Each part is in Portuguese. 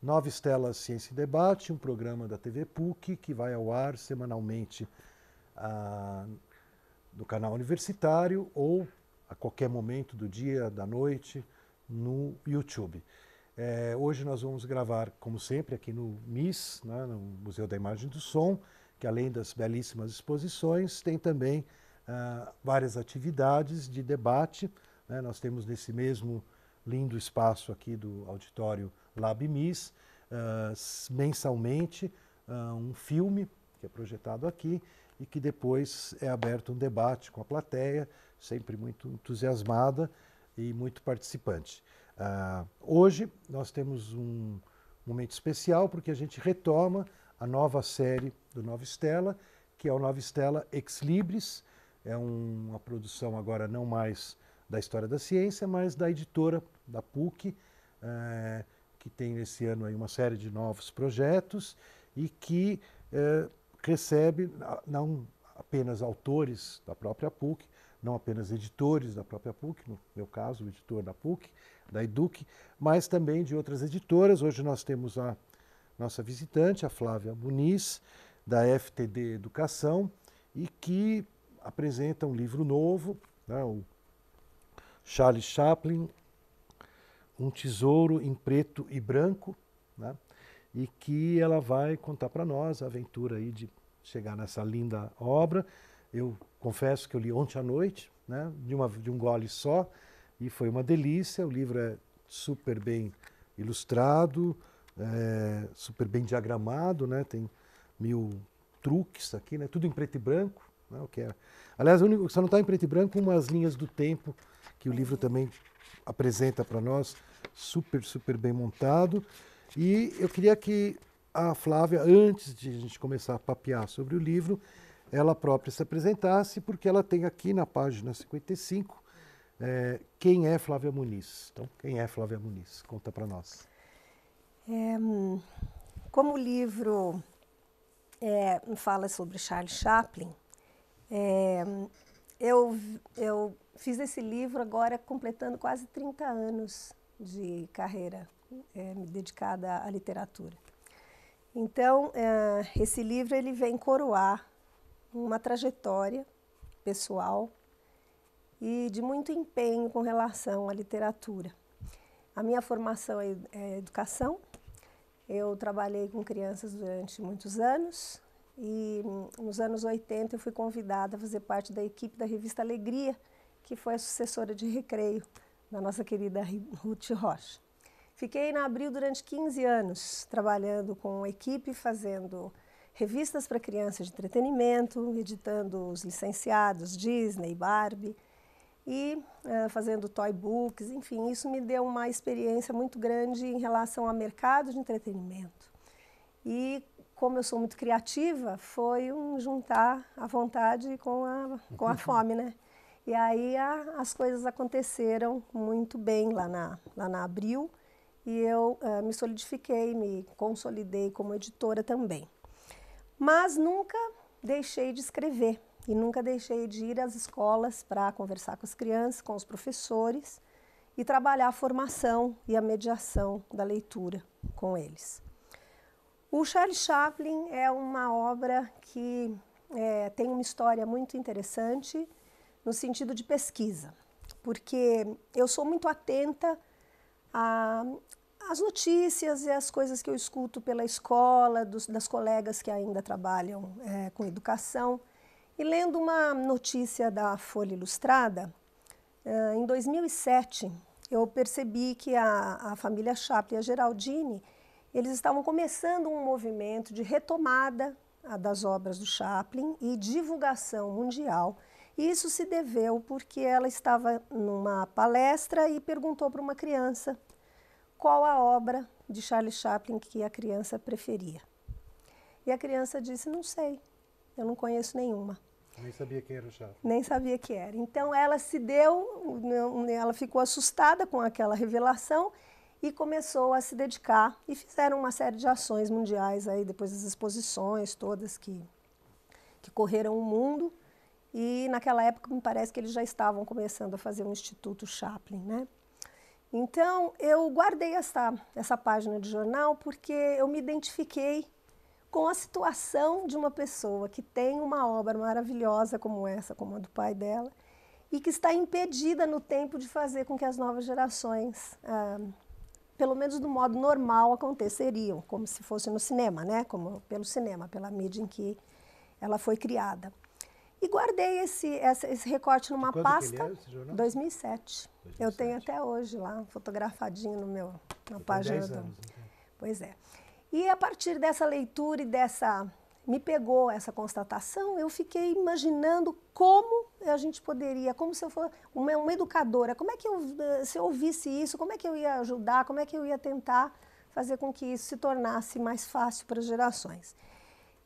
Nova Estela Ciência e Debate, um programa da TV PUC que vai ao ar semanalmente ah, no canal universitário ou a qualquer momento do dia, da noite, no YouTube. É, hoje nós vamos gravar, como sempre, aqui no MIS, né, no Museu da Imagem do Som, que além das belíssimas exposições, tem também ah, várias atividades de debate. Né, nós temos nesse mesmo lindo espaço aqui do auditório LabMIS, uh, mensalmente, uh, um filme que é projetado aqui e que depois é aberto um debate com a plateia, sempre muito entusiasmada e muito participante. Uh, hoje nós temos um momento especial porque a gente retoma a nova série do Nova Estela, que é o Nova Estela Ex Libris, é um, uma produção agora não mais da história da ciência, mas da editora da PUC, é, que tem esse ano aí uma série de novos projetos e que é, recebe não apenas autores da própria PUC, não apenas editores da própria PUC, no meu caso, o editor da PUC, da EDUC, mas também de outras editoras. Hoje nós temos a nossa visitante, a Flávia Muniz, da FTD Educação, e que apresenta um livro novo, né, o Charles Chaplin, um tesouro em preto e branco, né? e que ela vai contar para nós a aventura aí de chegar nessa linda obra. Eu confesso que eu li ontem à noite, né? de, uma, de um gole só, e foi uma delícia. O livro é super bem ilustrado, é, super bem diagramado, né? tem mil truques aqui, né? tudo em preto e branco. Né? O que é... Aliás, o único, só não está em preto e branco umas linhas do tempo que o livro também apresenta para nós, super, super bem montado. E eu queria que a Flávia, antes de a gente começar a papear sobre o livro, ela própria se apresentasse, porque ela tem aqui na página 55 é, quem é Flávia Muniz. Então, quem é Flávia Muniz? Conta para nós. É, como o livro é, fala sobre Charles Chaplin, é, eu, eu fiz esse livro agora completando quase 30 anos de carreira é, dedicada à literatura. Então, é, esse livro ele vem coroar uma trajetória pessoal e de muito empenho com relação à literatura. A minha formação é, é educação. Eu trabalhei com crianças durante muitos anos e nos anos 80 eu fui convidada a fazer parte da equipe da revista Alegria, que foi a sucessora de Recreio da nossa querida Ruth Rocha. Fiquei na Abril durante 15 anos, trabalhando com a equipe, fazendo revistas para crianças de entretenimento, editando os licenciados Disney, Barbie e uh, fazendo toy books, enfim, isso me deu uma experiência muito grande em relação ao mercado de entretenimento. E como eu sou muito criativa, foi um juntar a vontade com a, com a fome, né? E aí a, as coisas aconteceram muito bem lá na, lá na Abril e eu uh, me solidifiquei, me consolidei como editora também. Mas nunca deixei de escrever e nunca deixei de ir às escolas para conversar com as crianças, com os professores e trabalhar a formação e a mediação da leitura com eles. O Charles Chaplin é uma obra que é, tem uma história muito interessante no sentido de pesquisa, porque eu sou muito atenta às notícias e às coisas que eu escuto pela escola, dos, das colegas que ainda trabalham é, com educação. E lendo uma notícia da Folha Ilustrada, é, em 2007, eu percebi que a, a família Chaplin e a Geraldine eles estavam começando um movimento de retomada das obras do Chaplin e divulgação mundial isso se deveu porque ela estava numa palestra e perguntou para uma criança qual a obra de Charles Chaplin que a criança preferia. E a criança disse: Não sei, eu não conheço nenhuma. Nem sabia quem era o Chaplin. Nem sabia que era. Então ela se deu, ela ficou assustada com aquela revelação e começou a se dedicar e fizeram uma série de ações mundiais aí depois das exposições todas que que correram o mundo e naquela época me parece que eles já estavam começando a fazer um Instituto Chaplin, né? Então, eu guardei essa, essa página de jornal porque eu me identifiquei com a situação de uma pessoa que tem uma obra maravilhosa como essa, como a do pai dela, e que está impedida no tempo de fazer com que as novas gerações, ah, pelo menos do modo normal, aconteceriam, como se fosse no cinema, né? Como pelo cinema, pela mídia em que ela foi criada. E guardei esse, esse, esse recorte numa Quando pasta. Que é, esse jornal? 2007. Eu 2007. tenho até hoje lá, fotografadinho no meu, na página 10 do. anos, então. Pois é. E a partir dessa leitura e dessa. Me pegou essa constatação, eu fiquei imaginando como a gente poderia, como se eu fosse uma, uma educadora, como é que eu, eh, se eu ouvisse isso, como é que eu ia ajudar, como é que eu ia tentar fazer com que isso se tornasse mais fácil para as gerações.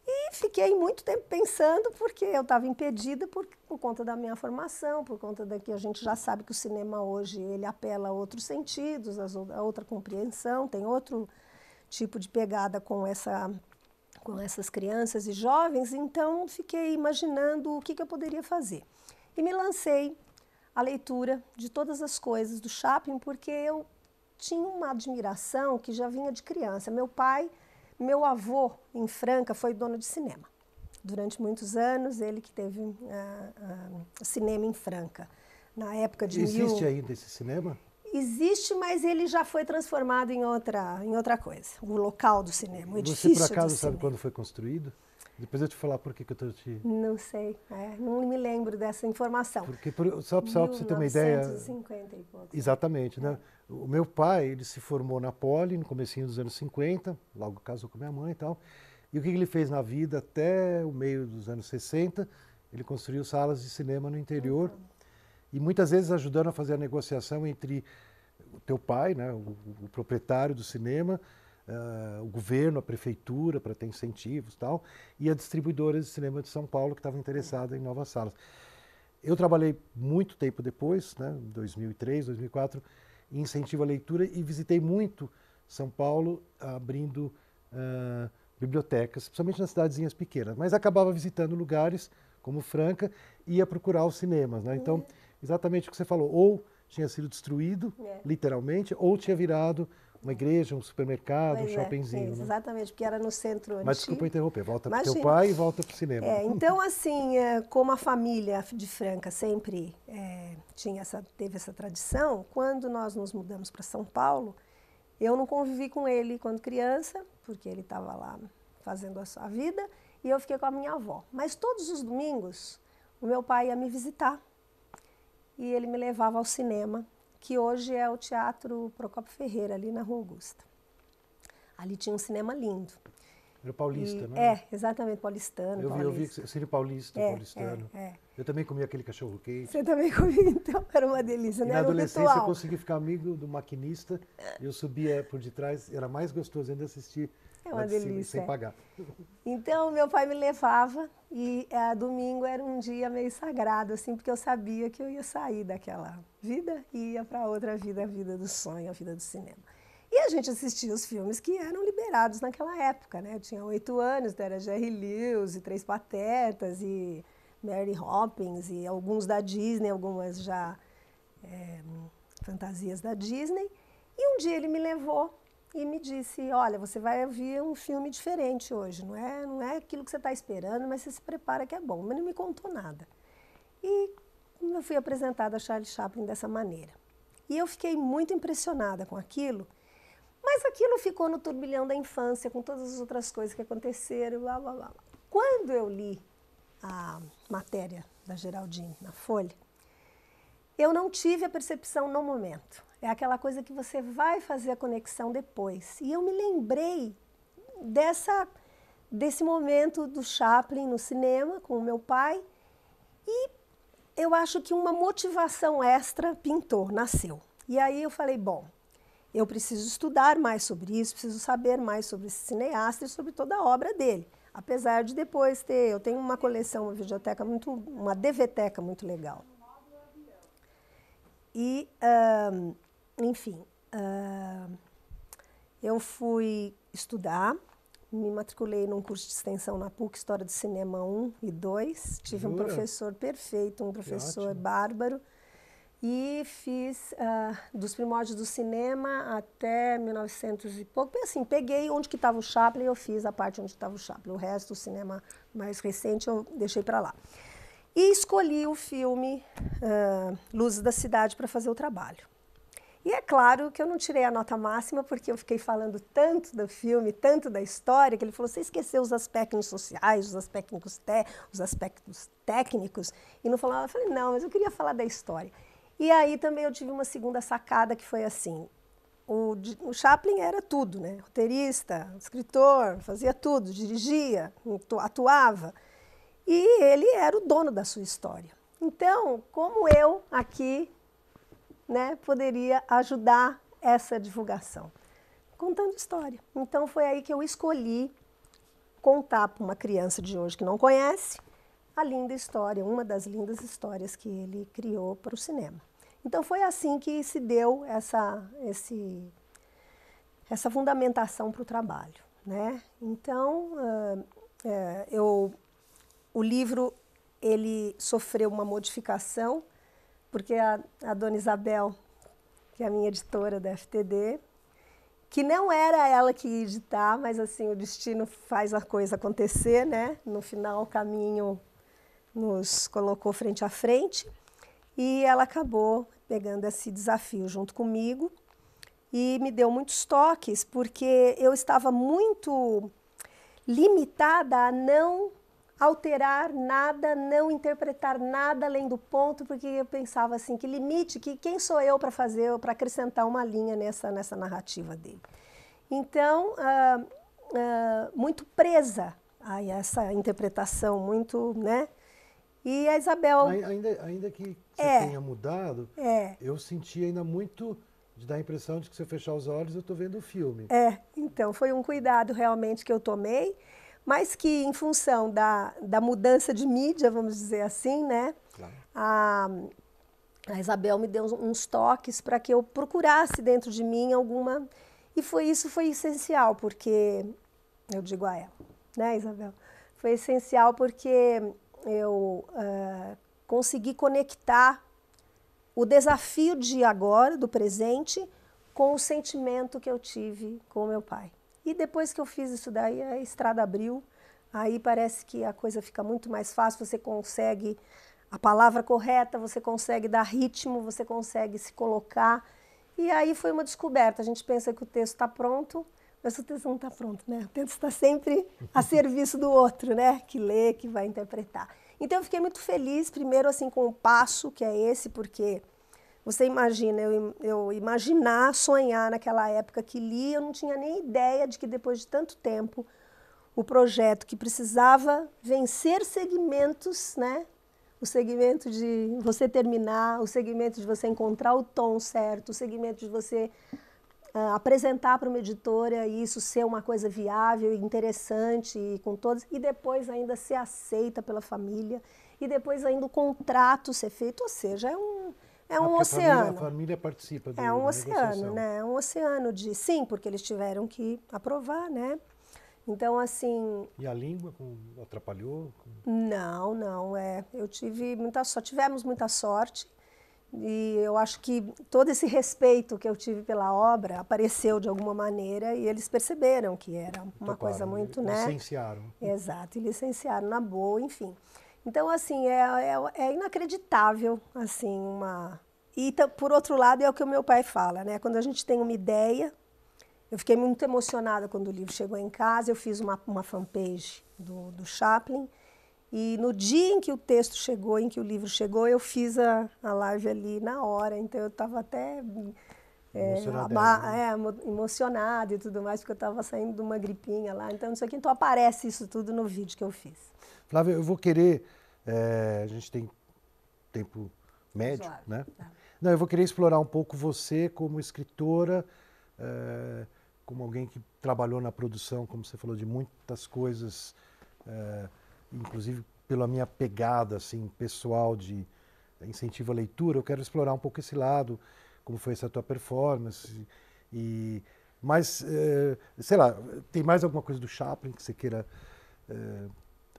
E fiquei muito tempo pensando, porque eu estava impedida por, por conta da minha formação, por conta da que a gente já sabe que o cinema hoje ele apela a outros sentidos, a outra compreensão, tem outro tipo de pegada com essa com essas crianças e jovens, então fiquei imaginando o que, que eu poderia fazer. E me lancei à leitura de todas as coisas do Chaplin, porque eu tinha uma admiração que já vinha de criança. Meu pai, meu avô em Franca foi dono de cinema. Durante muitos anos, ele que teve ah, ah, cinema em Franca. Na época de Existe mil... ainda esse cinema? Existe, mas ele já foi transformado em outra, em outra coisa. O local do cinema, o Você edifício por acaso sabe cinema. quando foi construído? Depois eu te falar por que, que eu estou te. Não sei, é, não me lembro dessa informação. Porque por- só, só para você ter uma ideia. 1950 e pouco. Exatamente, né? O meu pai, ele se formou na Poli no comecinho dos anos 50, logo casou com minha mãe e tal. E o que que ele fez na vida até o meio dos anos 60? Ele construiu salas de cinema no interior e muitas vezes ajudando a fazer a negociação entre o teu pai, né, o, o proprietário do cinema, ah, o governo, a prefeitura para ter incentivos e tal, e a distribuidora de cinema de São Paulo que estava interessada em novas salas. Eu trabalhei muito tempo depois, né, 2003, 2004, em incentivo à leitura e visitei muito São Paulo abrindo ah, bibliotecas, principalmente nas cidadezinhas pequenas, mas acabava visitando lugares como Franca e ia procurar os cinemas. Né? Então, exatamente o que você falou, ou tinha sido destruído, É. literalmente, ou tinha virado uma igreja, um supermercado, um Pois é, shoppingzinho. isso, né? Exatamente, porque era no centro antigo. Mas desculpa interromper, volta para o teu pai e volta para o cinema. É, então, assim, é, como a família de Franca sempre é, tinha essa, teve essa tradição, quando nós nos mudamos para São Paulo, eu não convivi com ele quando criança, porque ele estava lá fazendo a sua vida, e eu fiquei com a minha avó. Mas todos os domingos, o meu pai ia me visitar e ele me levava ao cinema, que hoje é o Teatro Procopio Ferreira, ali na Rua Augusta. Ali tinha um cinema lindo. Era paulista, E- né? É, exatamente, paulistano. Eu vi, eu vi paulista. que Cine Paulista, É, paulistano. é, é. Eu também comia aquele cachorro quente. Você também comia, então era uma delícia, E né? na Era um adolescência eu consegui ficar amigo do maquinista. Eu subia por detrás, era mais gostoso ainda assistir É uma delícia, sem é. pagar. Então, meu pai me levava e eh, domingo era um dia meio sagrado, assim, porque eu sabia que eu ia sair daquela vida e ia para outra vida, a vida do sonho, a vida do cinema. E a gente assistia os filmes que eram liberados naquela época, né? Eu tinha oito anos, então era Jerry Lewis e Três Patetas e Mary Hoppins e alguns da Disney, algumas já eh, fantasias da Disney. E um dia ele me levou e me disse, olha, você vai ouvir um filme diferente hoje, não é, não é aquilo que você está esperando, mas você se prepara que é bom. Mas não me contou nada. E eu fui apresentada a Charlie Chaplin dessa maneira. E eu fiquei muito impressionada com aquilo, mas aquilo ficou no turbilhão da infância, com todas as outras coisas que aconteceram, blá, blá, blá. Quando eu li a matéria da Geraldine na Folha, eu não tive a percepção no momento. É aquela coisa que você vai fazer a conexão depois. E eu me lembrei dessa, desse momento do Chaplin no cinema com o meu pai e eu acho que uma motivação extra pintou, nasceu. E aí eu falei, bom, eu preciso estudar mais sobre isso, preciso saber mais sobre esse cineasta e sobre toda a obra dele. Apesar de depois ter, eu tenho uma coleção, uma videoteca muito, uma DVteca muito legal. E, ahn, enfim, ahn, eu fui estudar, me matriculei num curso de extensão na PUC, História do Cinema 1 e 2. Tive um Jura? professor perfeito, um professor bárbaro. e fiz uh, dos primórdios do cinema até 1900 e pouco. Assim, peguei onde que estava o Chaplin, eu fiz a parte onde estava o Chaplin. O resto, o cinema mais recente, eu deixei para lá. E escolhi o filme uh, Luzes da Cidade para fazer o trabalho. E é claro que eu não tirei a nota máxima, porque eu fiquei falando tanto do filme, tanto da história, que ele falou: você esqueceu os aspectos sociais, os aspectos, os aspectos técnicos, e não falava. Eu falei: não, mas eu queria falar da história. E aí também eu tive uma segunda sacada que foi assim: o, o Chaplin era tudo, né? Roteirista, escritor, fazia tudo, dirigia, atuava. E ele era o dono da sua história. Então, como eu aqui né, poderia ajudar essa divulgação? Contando história. Então, foi aí que eu escolhi contar para uma criança de hoje que não conhece a linda história, uma das lindas histórias que ele criou para o cinema. Então foi assim que se deu essa, esse, essa fundamentação para o trabalho. Né? Então, uh, eu, o livro ele sofreu uma modificação, porque a, a dona Isabel, que é a minha editora da FTD, que não era ela que ia editar, mas assim, o destino faz a coisa acontecer, né? No final, o caminho nos colocou frente a frente. E ela acabou pegando esse desafio junto comigo e me deu muitos toques, porque eu estava muito limitada a não alterar nada, não interpretar nada além do ponto, porque eu pensava assim, que limite, que quem sou eu para fazer, para acrescentar uma linha nessa, nessa narrativa dele. Então, uh, uh, muito presa a essa interpretação, muito, né? E a Isabel. Ainda, ainda que você é, tenha mudado, é. eu senti ainda muito de dar a impressão de que se eu fechar os olhos eu estou vendo o filme. É, então foi um cuidado realmente que eu tomei, mas que em função da, da mudança de mídia, vamos dizer assim, né? Claro. A, a Isabel me deu uns, toques para que eu procurasse dentro de mim alguma. E foi isso foi essencial, porque eu digo a ela, né, Isabel? Foi essencial porque eu uh, consegui conectar o desafio de agora, do presente, com o sentimento que eu tive com meu pai. E depois que eu fiz isso daí, a estrada abriu. Aí parece que a coisa fica muito mais fácil, você consegue a palavra correta, você consegue dar ritmo, você consegue se colocar. E aí foi uma descoberta. A gente pensa que o texto está pronto, mas o texto não está pronto, né? O texto está sempre a serviço do outro, né? Que lê, que vai interpretar. Então eu fiquei muito feliz, primeiro assim com o passo que é esse, porque você imagina, eu, eu imaginar, sonhar naquela época que li, eu não tinha nem ideia de que depois de tanto tempo o projeto que precisava vencer segmentos, né? O segmento de você terminar, o segmento de você encontrar o tom certo, o segmento de você uh, apresentar para uma editora e isso ser uma coisa viável e interessante e com todos e depois ainda ser aceita pela família e depois ainda o contrato ser feito, ou seja, é um é um oceano. A família, a família participa do, É um oceano, né? É um oceano de sim, porque eles tiveram que aprovar, né? Então, assim. E a língua atrapalhou? Não, não. É, eu tive muita só tivemos muita sorte. E eu acho que todo esse respeito que eu tive pela obra apareceu de alguma maneira e eles perceberam que era uma coisa muito, né? Licenciaram. Exato, e licenciaram na boa, enfim. Então, assim, é, é, é inacreditável, assim, uma... E, por outro lado, é o que o meu pai fala, né? Quando a gente tem uma ideia... Eu fiquei muito emocionada quando o livro chegou em casa, eu fiz uma, uma fanpage do, do Chaplin, e no dia em que o texto chegou, em que o livro chegou, eu fiz a, a live ali na hora. Então eu estava até é, é, emocionada e tudo mais, porque eu estava saindo de uma gripinha lá. Então, isso aqui, então aparece isso tudo no vídeo que eu fiz. Flávia, eu vou querer. É, a gente tem tempo médio, claro. né? Tá. Não, eu vou querer explorar um pouco você como escritora, é, como alguém que trabalhou na produção, como você falou, de muitas coisas. É, inclusive pela minha pegada assim pessoal de incentivo à leitura, eu quero explorar um pouco esse lado, como foi essa tua performance e mas sei lá, tem mais alguma coisa do Chaplin que você queira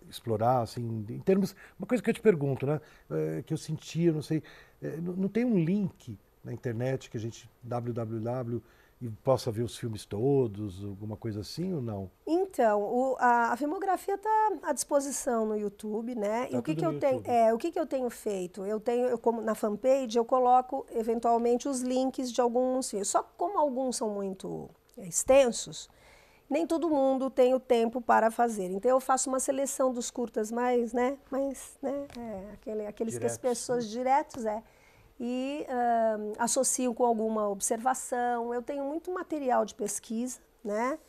explorar, assim, em termos... Uma coisa que eu te pergunto, né? É, que eu sentia, não sei... É, não, não tem um link na internet que a gente... www e possa ver os filmes todos, alguma coisa assim ou não? Então, o, a, a, filmografia está à disposição no YouTube, né? Tá e o que, que eu tenho, é, o que, que eu tenho feito? Eu tenho, eu, como na fanpage, eu coloco eventualmente os links de alguns filmes. Só que como alguns são muito extensos, nem todo mundo tem o tempo para fazer. Então eu faço uma seleção dos curtas mais, né? Mais, né? É, aquele, aqueles Diretos. que as pessoas diretos é e uh, associo com alguma observação. Eu tenho muito material de pesquisa, né?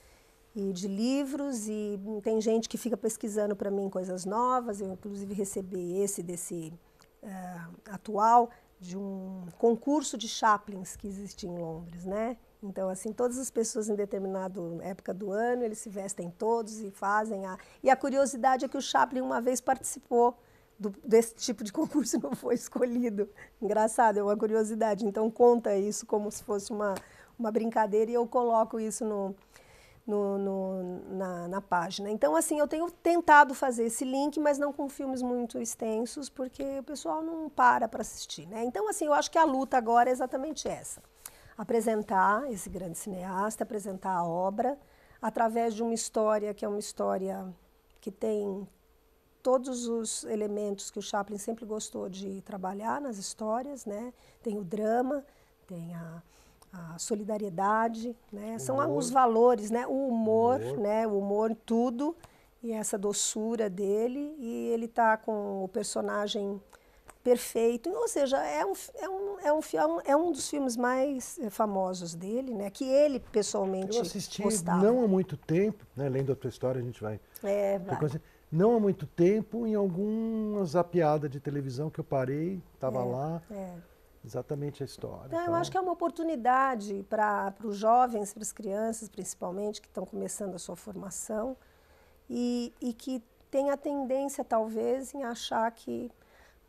E de livros, e tem gente que fica pesquisando para mim coisas novas. Eu, inclusive, recebi esse desse uh, atual, de um concurso de Chaplins que existe em Londres, né? Então, assim, todas as pessoas em determinada época do ano, eles se vestem todos e fazem a... E a curiosidade é que o Chaplin uma vez participou do, desse tipo de concurso não foi escolhido. Engraçado, é uma curiosidade. Então, conta isso como se fosse uma, uma brincadeira e eu coloco isso no, no, no, na, na, página. Então, assim, eu tenho tentado fazer esse link, mas não com filmes muito extensos, porque o pessoal não para para assistir. Né? Então, assim, eu acho que a luta agora é exatamente essa. Apresentar esse grande cineasta, apresentar a obra, através de uma história que é uma história que tem todos os elementos que o Chaplin sempre gostou de trabalhar nas histórias, né? Tem o drama, tem a, a solidariedade, né? São os valores, né? O humor, humor, né? O humor tudo e essa doçura dele e ele tá com o personagem perfeito, ou seja, é um, é um, é um, é um, é um dos filmes mais famosos dele, né? Que ele pessoalmente Eu assisti gostava. não há muito tempo, né? Lendo a tua história, a gente vai. É, vai não há muito tempo, em alguma zapiada de televisão que eu parei, estava é, lá. É. Exatamente a história. Então, Eu acho que é uma oportunidade para os jovens, para as crianças, principalmente, que estão começando a sua formação e, e que tem a tendência, talvez, em achar que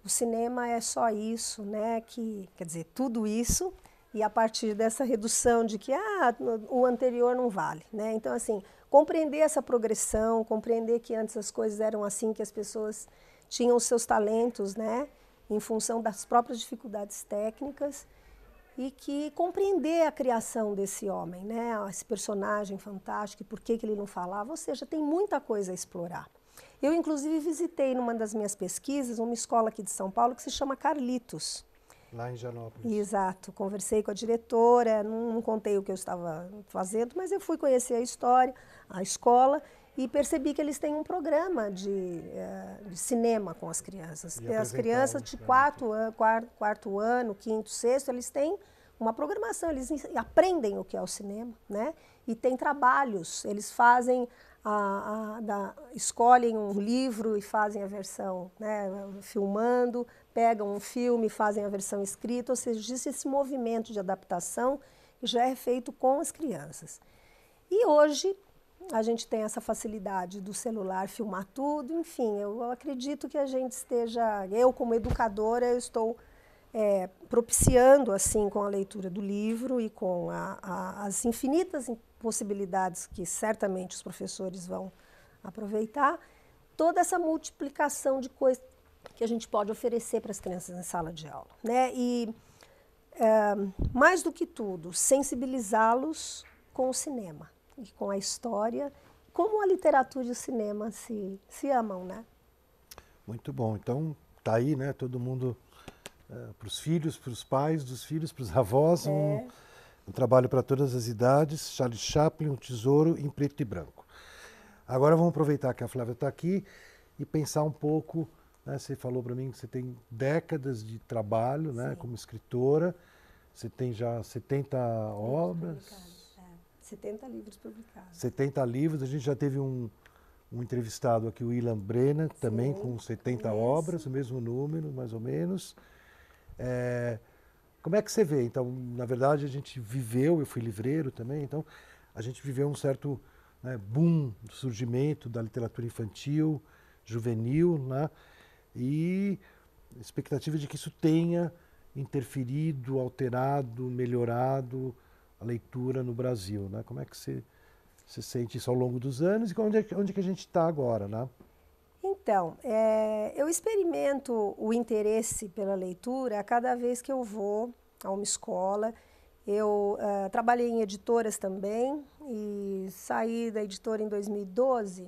o cinema é só isso, né? Que, quer dizer, tudo isso e a partir dessa redução de que ah, o anterior não vale. Né? Então, assim, compreender essa progressão, compreender que antes as coisas eram assim, que as pessoas tinham os seus talentos né? em função das próprias dificuldades técnicas e que compreender a criação desse homem, né? esse personagem fantástico, por que, que ele não falava, ou seja, tem muita coisa a explorar. Eu, inclusive, visitei numa das minhas pesquisas uma escola aqui de São Paulo que se chama Carlitos. Lá em Janópolis. Exato. Conversei com a diretora, não, não, contei o que eu estava fazendo, mas eu fui conhecer a história, a escola, e percebi que eles têm um programa de, eh, de cinema com as crianças. E as crianças de quarto, an, quarto, quarto ano, quinto, sexto, eles têm uma programação, eles aprendem o que é o cinema, né? E tem trabalhos, eles fazem a, a, da, escolhem um livro e fazem a versão, né, filmando, pegam um filme e fazem a versão escrita, ou seja, existe esse movimento de adaptação que já é feito com as crianças. E hoje a gente tem essa facilidade do celular filmar tudo, enfim, eu acredito que a gente esteja, eu como educadora, eu estou é, propiciando assim com a leitura do livro e com a, a, as infinitas possibilidades que certamente os professores vão aproveitar, toda essa multiplicação de coisas que a gente pode oferecer para as crianças em sala de aula. Né? E, é, mais do que tudo, sensibilizá-los com o cinema e com a história, como a literatura e o cinema se, se amam, né? Muito bom. Então, tá aí, né? Todo mundo, é, para os filhos, para os pais dos filhos, para os avós, é. um um trabalho para todas as idades, Charles Chaplin, um tesouro em preto e branco. Agora vamos aproveitar que a Flávia está aqui e pensar um pouco. Né, você falou para mim que você tem décadas de trabalho né, como escritora, você tem já 70 obras. É, 70 livros publicados. 70 livros, a gente já teve um, um entrevistado aqui, o Ilan Brennan, também Sim, com 70 obras, o mesmo número, mais ou menos. É, como é que você vê? Então, na verdade, a gente viveu, eu fui livreiro também, então a gente viveu um certo né, boom do surgimento da literatura infantil, juvenil, né? e expectativa de que isso tenha interferido, alterado, melhorado a leitura no Brasil. Né? Como é que você, você sente isso ao longo dos anos e onde é, onde é que a gente está agora? Né? Então, é, eu experimento o interesse pela leitura a cada vez que eu vou a uma escola. Eu uh, trabalhei em editoras também e saí da editora em 2012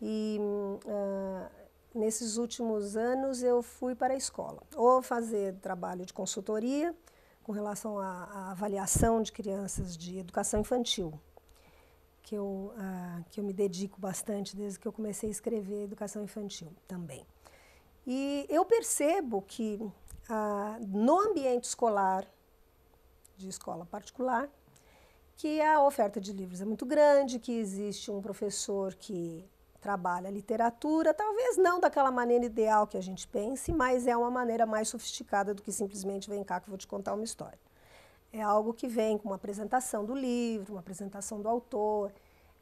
e uh, nesses últimos anos eu fui para a escola, ou fazer trabalho de consultoria com relação à, à avaliação de crianças de educação infantil, que eu, uh, que eu me dedico bastante desde que eu comecei a escrever educação infantil também. E eu percebo que uh, no ambiente escolar, de escola particular, que a oferta de livros é muito grande, que existe um professor que trabalha literatura, talvez não daquela maneira ideal que a gente pense, mas é uma maneira mais sofisticada do que simplesmente vem cá que eu vou te contar uma história. É algo que vem com uma apresentação do livro, uma apresentação do autor,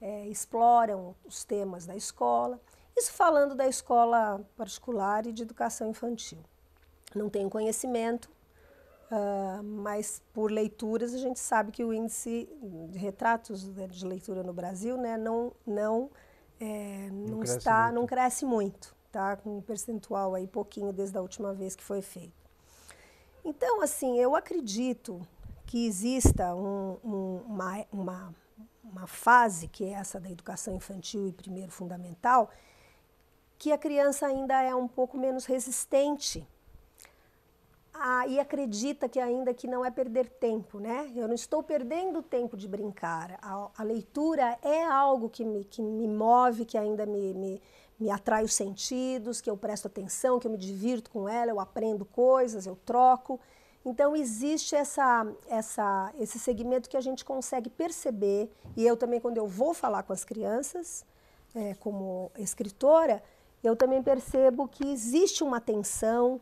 é, exploram os temas da escola. Isso falando da escola particular e de educação infantil. Não tenho conhecimento, uh, mas por leituras a gente sabe que o índice de retratos de leitura no Brasil né, não, não é, não, não está, muito. não cresce muito, tá? Com um percentual aí pouquinho desde a última vez que foi feito. Então, assim, eu acredito que exista um, um, uma, uma, uma fase, que é essa da educação infantil e primeiro fundamental, que a criança ainda é um pouco menos resistente ah, e acredita que ainda que não é perder tempo, né? Eu não estou perdendo tempo de brincar. A, a leitura é algo que me, que me move, que ainda me, me, me atrai os sentidos, que eu presto atenção, que eu me divirto com ela, eu aprendo coisas, eu troco. Então existe essa, essa, esse segmento que a gente consegue perceber, e eu também, quando eu vou falar com as crianças, é, como escritora, eu também percebo que existe uma atenção,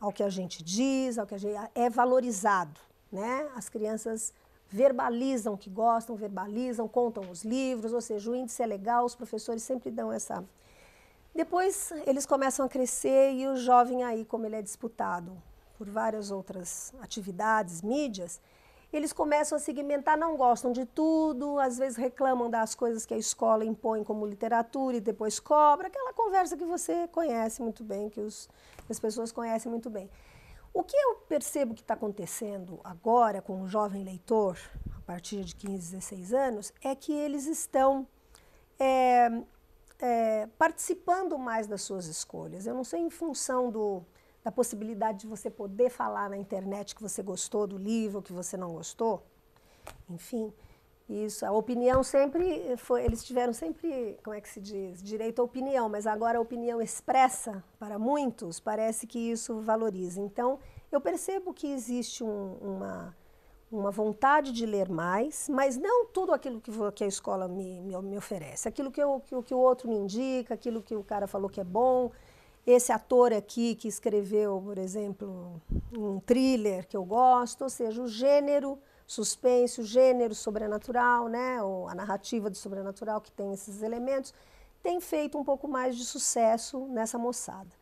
ao que a gente diz, ao que a gente é valorizado, né? As crianças verbalizam que gostam, verbalizam, contam os livros, ou seja, o índice é legal, os professores sempre dão essa. Depois eles começam a crescer e o jovem aí, como ele é disputado por várias outras atividades, mídias, eles começam a segmentar, não gostam de tudo, às vezes reclamam das coisas que a escola impõe como literatura e depois cobra, aquela conversa que você conhece muito bem, que os, as pessoas conhecem muito bem. O que eu percebo que está acontecendo agora com o jovem leitor, a partir de 15, 16 anos, é que eles estão é, é, participando mais das suas escolhas. Eu não sei em função do, da possibilidade de você poder falar na internet que você gostou do livro, que você não gostou. Enfim, isso. A opinião sempre foi. Eles tiveram sempre, como é que se diz? Direito à opinião, mas agora a opinião expressa para muitos parece que isso valoriza. Então, eu percebo que existe um, uma, uma vontade de ler mais, mas não tudo aquilo que, que a escola me, me, me oferece. Aquilo que, eu, que, que o outro me indica, aquilo que o cara falou que é bom esse ator aqui que escreveu, por exemplo, um thriller que eu gosto, ou seja, o gênero suspense, o gênero sobrenatural, né, ou a narrativa do sobrenatural que tem esses elementos, tem feito um pouco mais de sucesso nessa moçada.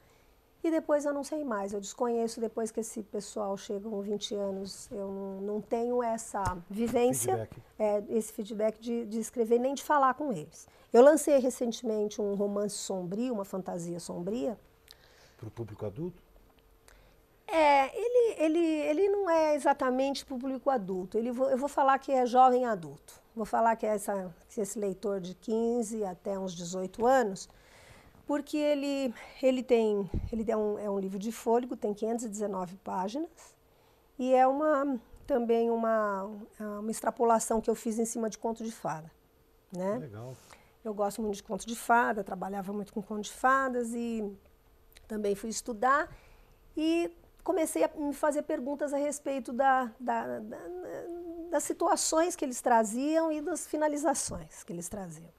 E depois eu não sei mais, eu desconheço depois que esse pessoal chega com 20 anos, eu não, não tenho essa vivência, feedback. É, esse feedback de, de escrever nem de falar com eles. Eu lancei recentemente um romance sombrio, uma fantasia sombria, para o público adulto? É, ele, ele, ele não é exatamente público adulto. Ele, eu vou falar que é jovem adulto. Vou falar que é essa, esse leitor de 15 até uns 18 anos, porque ele, ele tem. Ele é um, é um livro de fôlego, tem 519 páginas, e é uma também uma, uma extrapolação que eu fiz em cima de conto de fada. Né? Legal. Eu gosto muito de conto de fada, trabalhava muito com conto de fadas e também fui estudar e comecei a me fazer perguntas a respeito da, da, da, das situações que eles traziam e das finalizações que eles traziam.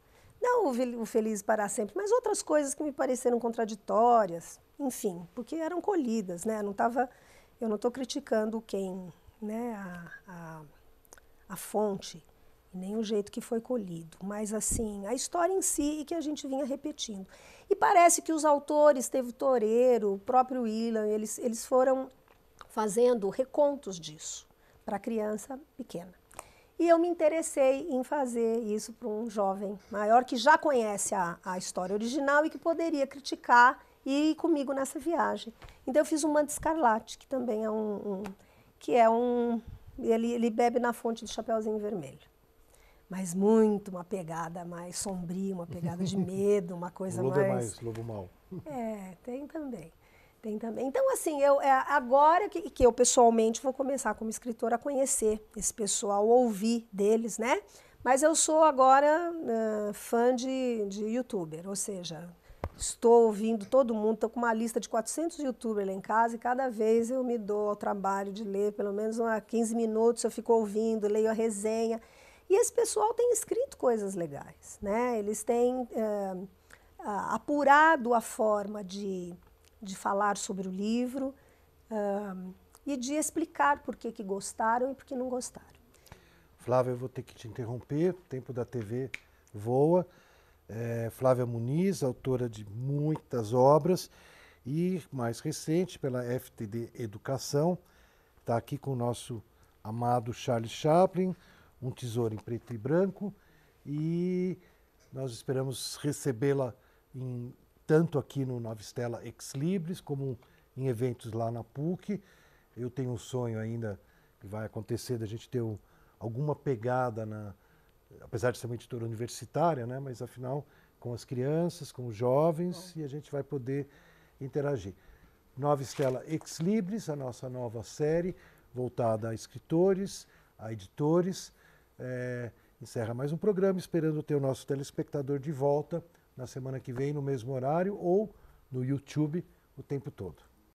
Não o Feliz para Sempre, mas outras coisas que me pareceram contraditórias, enfim, porque eram colhidas, né? Não tava, eu não estou criticando quem, né, a, a, a fonte, nem o jeito que foi colhido, mas assim, a história em si e que a gente vinha repetindo. E parece que os autores, teve Toreiro, o próprio Willan, eles, eles foram fazendo recontos disso para criança pequena. E eu me interessei em fazer isso para um jovem maior que já conhece a, a história original e que poderia criticar e ir comigo nessa viagem. Então eu fiz um Manta Escarlate, que também é um, um que é um ele, ele bebe na fonte do Chapeuzinho Vermelho. Mas muito uma pegada mais sombria, uma pegada de medo, uma coisa lobo mais. é mais lobo mal. É, tem também. Tem também. Então, assim, eu, é, agora que, que eu pessoalmente vou começar como escritora a conhecer esse pessoal, ouvir deles, né? Mas eu sou agora uh, fã de, de youtuber, ou seja, estou ouvindo todo mundo, estou com uma lista de 400 youtubers lá em casa e cada vez eu me dou ao trabalho de ler pelo menos uma 15 minutos, eu fico ouvindo, leio a resenha. E esse pessoal tem escrito coisas legais, né? Eles têm uh, apurado a forma de de falar sobre o livro uh, e de explicar por que, que gostaram e por que não gostaram. Flávia, eu vou ter que te interromper, o tempo da TV voa. É, Flávia Muniz, autora de muitas obras e mais recente pela FTD Educação, está aqui com o nosso amado Charles Chaplin, um tesouro em preto e branco, e nós esperamos recebê-la em tanto aqui no Nova Estela Ex Libris, como em eventos lá na PUC. Eu tenho um sonho ainda que vai acontecer da gente ter um, alguma pegada na, apesar de ser uma editora universitária, né, mas afinal com as crianças, com os jovens Bom. e a gente vai poder interagir. Nova Estela Ex Libris, a nossa nova série voltada a escritores, a editores. É, encerra mais um programa, esperando ter o nosso telespectador de volta na semana que vem, no mesmo horário, ou no YouTube o tempo todo.